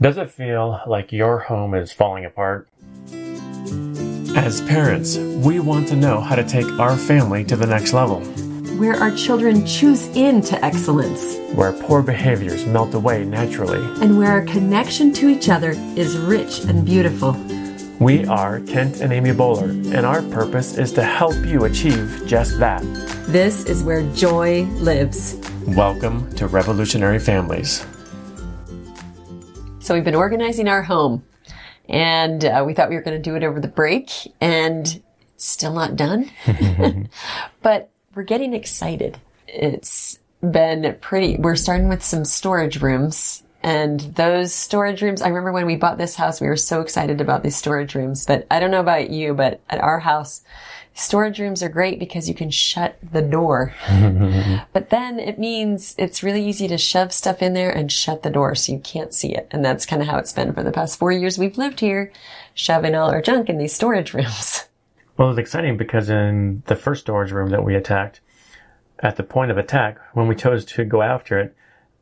Does it feel like your home is falling apart? As parents, we want to know how to take our family to the next level, Where our children choose into excellence where poor behaviors melt away naturally. and where our connection to each other is rich and beautiful. We are Kent and Amy Bowler, and our purpose is to help you achieve just that. This is where joy lives. Welcome to Revolutionary Families. So we've been organizing our home and uh, we thought we were going to do it over the break and still not done. but we're getting excited. It's been pretty, we're starting with some storage rooms and those storage rooms, I remember when we bought this house, we were so excited about these storage rooms, but I don't know about you, but at our house, storage rooms are great because you can shut the door. But then it means it's really easy to shove stuff in there and shut the door so you can't see it. And that's kind of how it's been for the past four years we've lived here, shoving all our junk in these storage rooms. Well, it's exciting because in the first storage room that we attacked, at the point of attack, when we chose to go after it,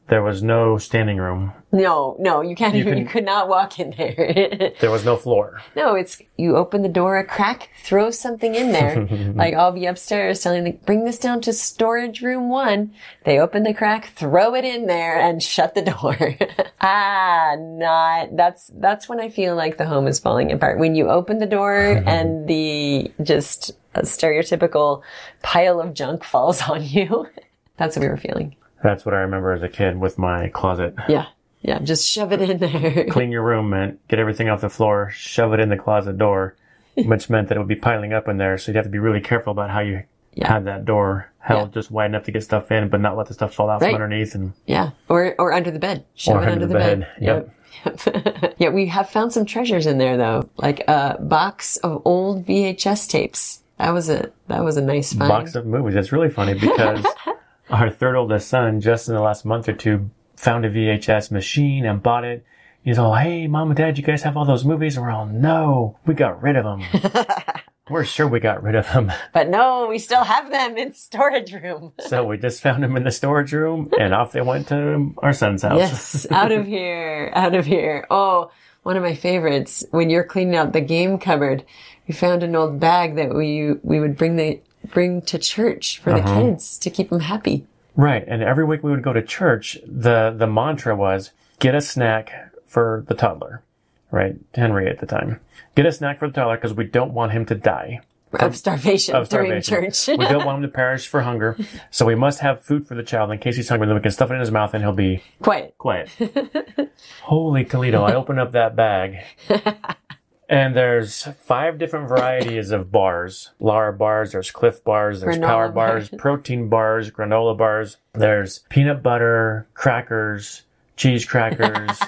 there was no standing room. No, no, you can't You even, you could not walk in there. There was no floor. no, it's, you open the door a crack, throw something in there. like I'll be upstairs telling them, bring this down to storage room one. They open the crack, throw it in there and shut the door. ah, not, that's, that's when I feel like the home is falling apart. When you open the door and the just a stereotypical pile of junk falls on you. that's what we were feeling. That's what I remember as a kid with my closet. Yeah. Yeah. Just shove it in there. Clean your room meant get everything off the floor, shove it in the closet door, which meant that it would be piling up in there. So you'd have to be really careful about how you Yeah. had that door held Yeah. just wide enough to get stuff in, but not let the stuff fall out Right. from underneath and Yeah. Or, or under the bed. Shove or it under, the, bed. Yep. Yep. yeah, we have found some treasures in there though, like a box of old VHS tapes. That was a that was a nice find. Box of movies. That's really funny because our third oldest son, just in the last month or two, found a VHS machine and bought it. He's all, "Hey, mom and dad, you guys have all those movies?" And we're all, "No, we got rid of them." we're sure we got rid of them. but no, we still have them in storage room. So we just found them in the storage room, and off they went to our son's house. yes, out of here, out of here. Oh, one of my favorites. When you're cleaning out the game cupboard, we found an old bag that we we would bring the bring to church for the uh-huh. kids to keep them happy. Right. And every week we would go to church. The the mantra was get a snack for the toddler. Right? Henry at the time. Get a snack for the toddler because we don't want him to die Of starvation of during starvation. church. we don't want him to perish for hunger. So we must have food for the child in case he's hungry. Then we can stuff it in his mouth and he'll be Quiet. quiet. Holy Toledo. I open up that bag. And there's five different varieties of bars. Lara bars, there's Clif bars, there's Granola power bars. bars, protein bars, granola bars. There's peanut butter, crackers, cheese crackers.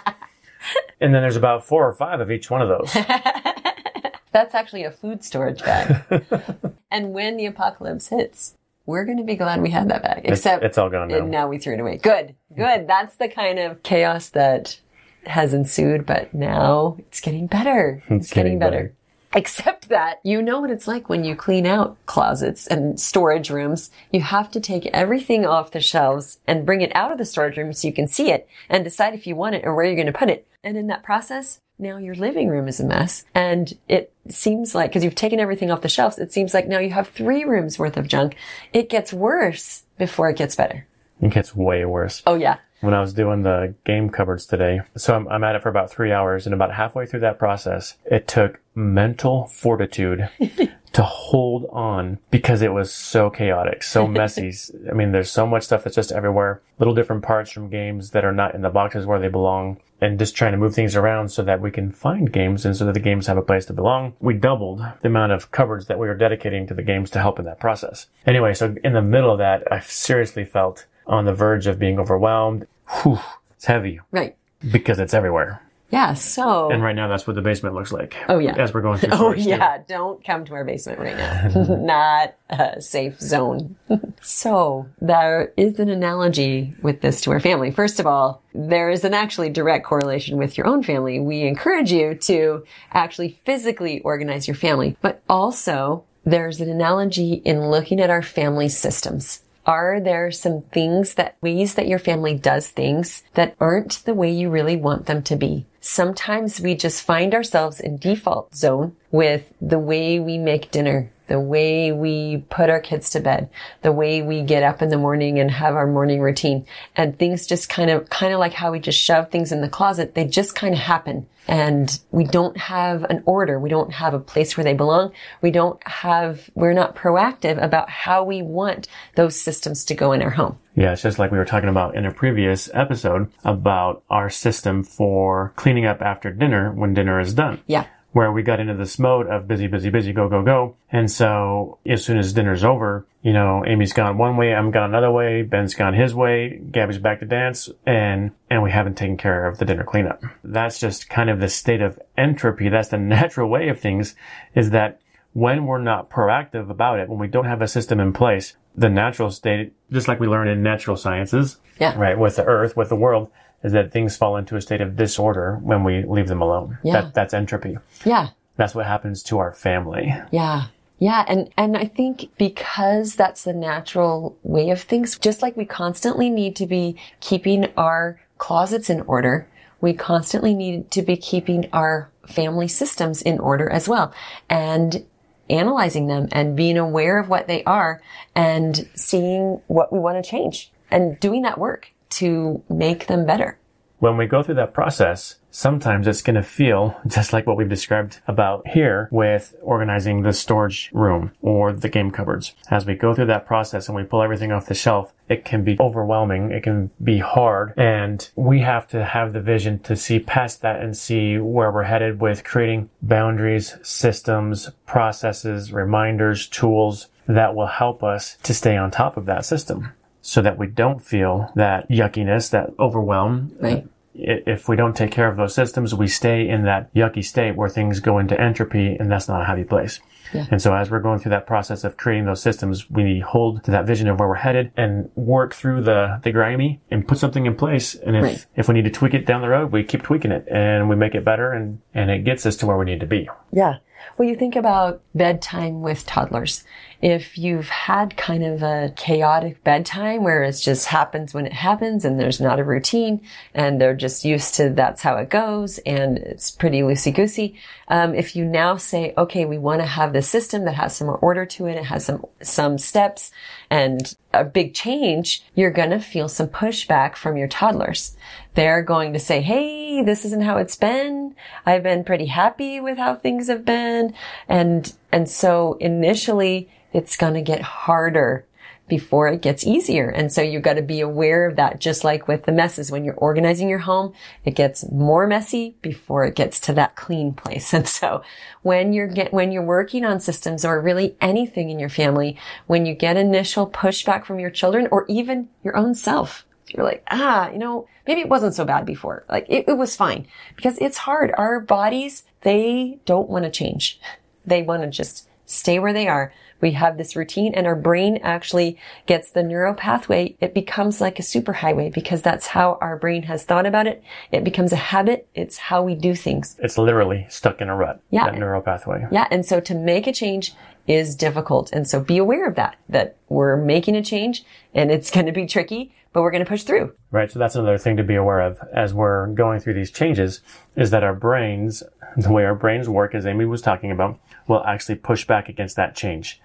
and then there's about four or five of each one of those. That's actually a food storage bag. and when the apocalypse hits, we're going to be glad we had that bag. Except it's all gone now. and now we threw it away. Good, good. That's the kind of chaos that has ensued, but now it's getting better. It's, getting getting, better. Except that you know what it's like when you clean out closets and storage rooms. You have to take everything off the shelves and bring it out of the storage room so you can see it and decide if you want it or where you're going to put it. And in that process, now your living room is a mess. And it seems like, because you've taken everything off the shelves, it seems like now you have three rooms worth of junk. It gets worse before it gets better. It gets way worse. Oh yeah. When I was doing the game cupboards today. So I'm, I'm at it for about three hours, and about halfway through that process, it took mental fortitude to hold on because it was so chaotic, so messy. I mean, there's so much stuff that's just everywhere, little different parts from games that are not in the boxes where they belong, and just trying to move things around so that we can find games and so that the games have a place to belong. We doubled the amount of cupboards that we were dedicating to the games to help in that process. Anyway, so in the middle of that, I seriously felt on the verge of being overwhelmed. Whew, it's heavy Right. because it's everywhere. Yeah. So. And right now, that's what the basement looks like. Oh, yeah. As we're going through. Oh storage, too. yeah, don't come to our basement right now. Not a safe zone. so there is an analogy with this to our family. First of all, there is an actually direct correlation with your own family. We encourage you to actually physically organize your family, but also there's an analogy in looking at our family systems. Are there some things that ways that your family does things that aren't the way you really want them to be? sometimes we just find ourselves in default zone with the way we make dinner, the way we put our kids to bed, the way we get up in the morning and have our morning routine. And things just kind of, kind of like how we just shove things in the closet. They just kind of happen. And we don't have an order. We don't have a place where they belong. We don't have, we're not proactive about how we want those systems to go in our home. Yeah, it's just like we were talking about in a previous episode about our system for cleaning up after dinner when dinner is done. Yeah. Where we got into this mode of busy, busy, busy, go, go, go. And so as soon as dinner's over, you know, Amy's gone one way, I'm gone another way, Ben's gone his way, Gabby's back to dance, and, and we haven't taken care of the dinner cleanup. That's just kind of the state of entropy. That's the natural way of things is that when we're not proactive about it, when we don't have a system in place, the natural state, just like we learn in natural sciences, Yeah. right, with the earth, with the world, is that things fall into a state of disorder when we leave them alone. Yeah. That, that's entropy. Yeah. That's what happens to our family. Yeah. Yeah. And, and I think because that's the natural way of things, just like we constantly need to be keeping our closets in order, we constantly need to be keeping our family systems in order as well. And analyzing them and being aware of what they are and seeing what we want to change and doing that work to make them better. When we go through that process, sometimes it's going to feel just like what we've described about here with organizing the storage room or the game cupboards. As we go through that process and we pull everything off the shelf, it can be overwhelming. It can be hard. And we have to have the vision to see past that and see where we're headed with creating boundaries, systems, processes, reminders, tools that will help us to stay on top of that system so that we don't feel that yuckiness, that overwhelm. Right. Uh, if we don't take care of those systems, we stay in that yucky state where things go into entropy and that's not a happy place. Yeah. And so as we're going through that process of creating those systems, we hold to that vision of where we're headed and work through the, the grimy and put something in place. And if, Right. if we need to tweak it down the road, we keep tweaking it and we make it better and, and it gets us to where we need to be. Yeah. Well, you think about bedtime with toddlers. If you've had kind of a chaotic bedtime where it just happens when it happens and there's not a routine and they're just used to that's how it goes and it's pretty loosey goosey. Um, if you now say, okay, we want to have this system that has some order to it, it has some, some steps and a big change, you're going to feel some pushback from your toddlers. They're going to say, Hey, this isn't how it's been. I've been pretty happy with how things have been. And, and so initially it's going to get harder before it gets easier. And so you've got to be aware of that, just like with the messes. When you're organizing your home, it gets more messy before it gets to that clean place. And so when you're get, when you're working on systems or really anything in your family, when you get initial pushback from your children or even your own self, you're like, ah, you know, maybe it wasn't so bad before. Like it, it was fine because it's hard. Our bodies, they don't want to change. They want to just stay where they are. We have this routine and our brain actually gets the neural pathway. It becomes like a superhighway because that's how our brain has thought about it. It becomes a habit. It's how we do things. It's literally stuck in a rut. Yeah. That neural pathway. Yeah. And so to make a change is difficult. And so be aware of that, that we're making a change and it's going to be tricky, but we're going to push through. Right. So that's another thing to be aware of as we're going through these changes is that our brains, the way our brains work, as Amy was talking about, will actually push back against that change.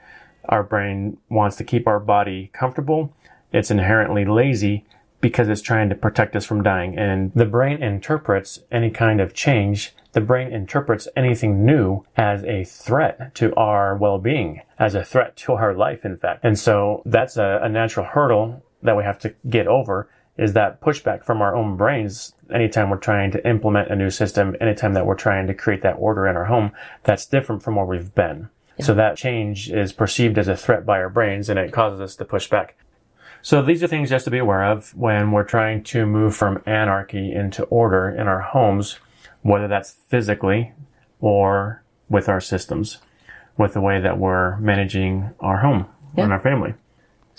Our brain wants to keep our body comfortable. It's inherently lazy because it's trying to protect us from dying. And the brain interprets any kind of change. The brain interprets anything new as a threat to our well-being, as a threat to our life, in fact. And so that's a, a natural hurdle that we have to get over is that pushback from our own brains anytime we're trying to implement a new system, anytime that we're trying to create that order in our home that's different from where we've been. So that change is perceived as a threat by our brains and it causes us to push back. So these are things just to be aware of when we're trying to move from anarchy into order in our homes, whether that's physically or with our systems, with the way that we're managing our home and our family.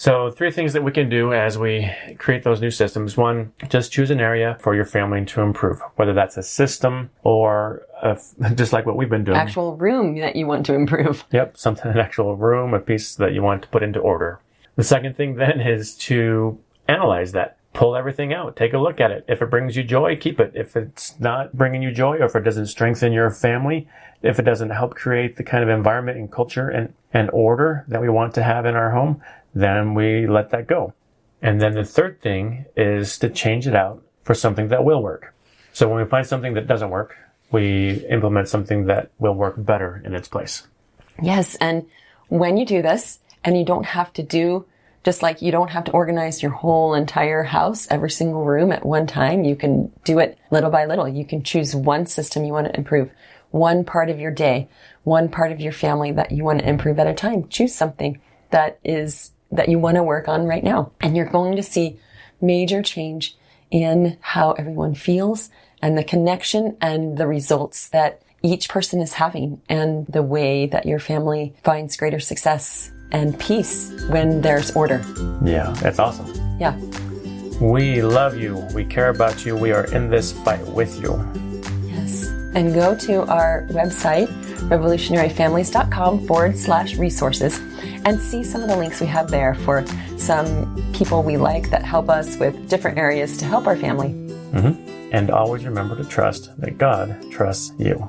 So three things that we can do as we create those new systems. One, just choose an area for your family to improve, whether that's a system or a, just like what we've been doing. Actual room that you want to improve. Yep, something, an actual room, a piece that you want to put into order. The second thing then is to analyze that. pull everything out. Take a look at it. If it brings you joy, keep it. If it's not bringing you joy or if it doesn't strengthen your family, if it doesn't help create the kind of environment and culture and, and order that we want to have in our home, then we let that go. And then the third thing is to change it out for something that will work. So when we find something that doesn't work, we implement something that will work better in its place. Yes. And when you do this, and you don't have to do just like you don't have to organize your whole entire house, every single room at one time. You can do it little by little. You can choose one system you want to improve, one part of your day, one part of your family that you want to improve at a time. Choose something that is, that you want to work on right now. And you're going to see major change in how everyone feels and the connection and the results that each person is having and the way that your family finds greater success and peace when there's order. Yeah, that's awesome. Yeah. We love you. We care about you. We are in this fight with you. Yes. And go to our website, revolutionaryfamilies.com forward slash resources, and see some of the links we have there for some people we like that help us with different areas to help our family. Mm-hmm. And always remember to trust that God trusts you.